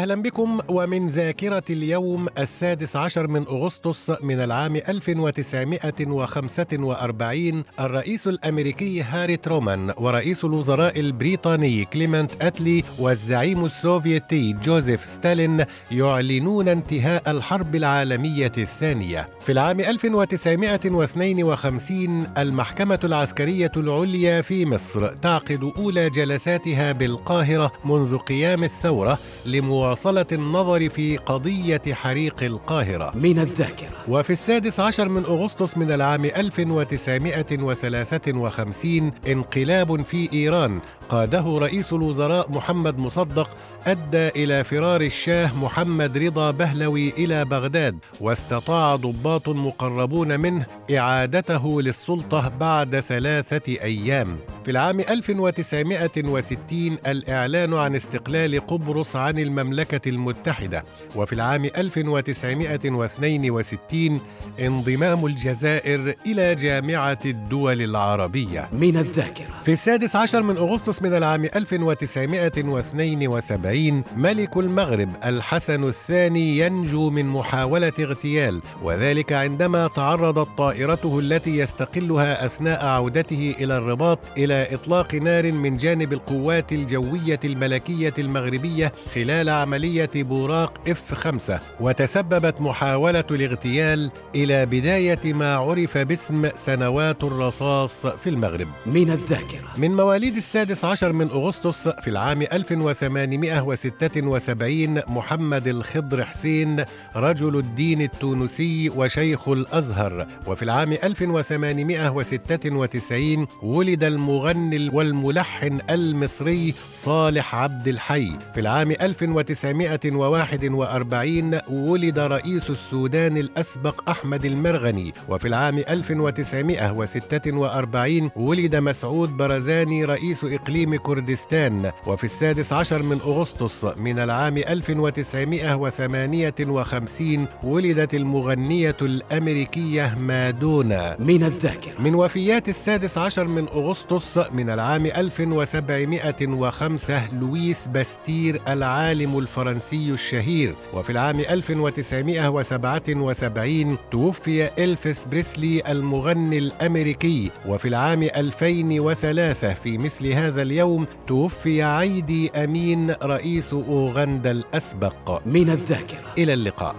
أهلا بكم ومن ذاكرة اليوم السادس عشر من أغسطس من العام 1945 الرئيس الأمريكي هاري ترومان ورئيس الوزراء البريطاني كليمنت أتلي والزعيم السوفيتي جوزيف ستالين يعلنون انتهاء الحرب العالمية الثانية. في العام 1952 المحكمة العسكرية العليا في مصر تعقد أولى جلساتها بالقاهرة منذ قيام الثورة. لمواجهة مواصلة النظر في قضية حريق القاهرة. من الذاكرة. وفي السادس عشر من أغسطس من العام 1953 انقلاب في إيران قاده رئيس الوزراء محمد مصدق أدى إلى فرار الشاه محمد رضا بهلوي إلى بغداد واستطاع ضباط مقربون منه إعادته للسلطة بعد ثلاثة أيام. في العام 1960 الإعلان عن استقلال قبرص عن المملكة المتحدة وفي العام 1962 انضمام الجزائر إلى جامعة الدول العربية. من الذاكرة. في السادس عشر من أغسطس من العام 1972 ملك المغرب الحسن الثاني ينجو من محاولة اغتيال وذلك عندما تعرضت طائرته التي يستقلها أثناء عودته إلى الرباط إلى إلى إطلاق نار من جانب القوات الجوية الملكية المغربية خلال عملية بوراق إف 5 وتسببت محاولة الاغتيال إلى بداية ما عرف باسم سنوات الرصاص في المغرب. من الذاكرة. من مواليد السادس عشر من أغسطس في العام 1876 محمد الخضر حسين رجل الدين التونسي وشيخ الأزهر. وفي العام 1896 ولد المغ المغني والملحن المصري صالح عبد الحي. في العام 1941 ولد رئيس السودان الأسبق أحمد المرغني. وفي العام 1946 ولد مسعود برزاني رئيس إقليم كردستان. وفي السادس عشر من أغسطس من العام 1958 ولدت المغنية الأمريكية مادونا. من الذاكرة. من وفيات السادس عشر من أغسطس من العام 1705 لويس باستير العالم الفرنسي الشهير. وفي العام 1977 توفي إلفيس بريسلي المغني الأمريكي. وفي العام 2003 في مثل هذا اليوم توفي عيدي أمين رئيس أوغندا الأسبق. من الذاكرة. إلى اللقاء.